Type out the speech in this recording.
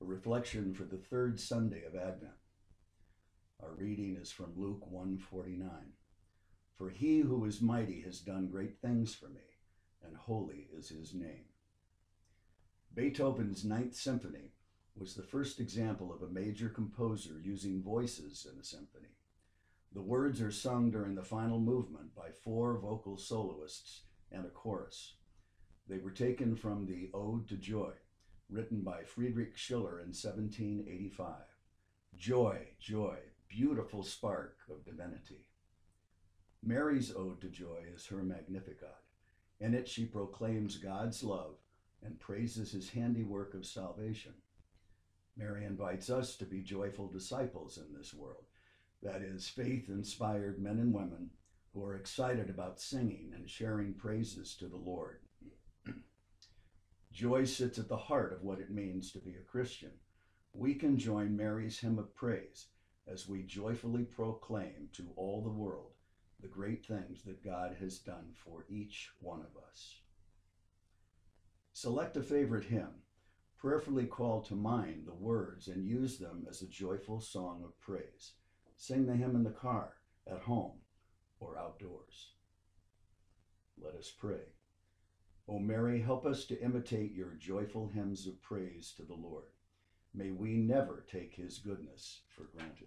a reflection for the third Sunday of Advent. Our reading is from Luke 149. For he who is mighty has done great things for me, and holy is his name. Beethoven's Ninth Symphony was the first example of a major composer using voices in a symphony. The words are sung during the final movement by four vocal soloists and a chorus. They were taken from the Ode to Joy, written by Friedrich Schiller in 1785. Joy, joy, beautiful spark of divinity. Mary's Ode to Joy is her Magnificat. In it, she proclaims God's love and praises his handiwork of salvation. Mary invites us to be joyful disciples in this world, that is, faith inspired men and women who are excited about singing and sharing praises to the Lord. Joy sits at the heart of what it means to be a Christian. We can join Mary's hymn of praise as we joyfully proclaim to all the world the great things that God has done for each one of us. Select a favorite hymn, prayerfully call to mind the words, and use them as a joyful song of praise. Sing the hymn in the car, at home, or outdoors. Let us pray. O Mary, help us to imitate your joyful hymns of praise to the Lord. May we never take his goodness for granted.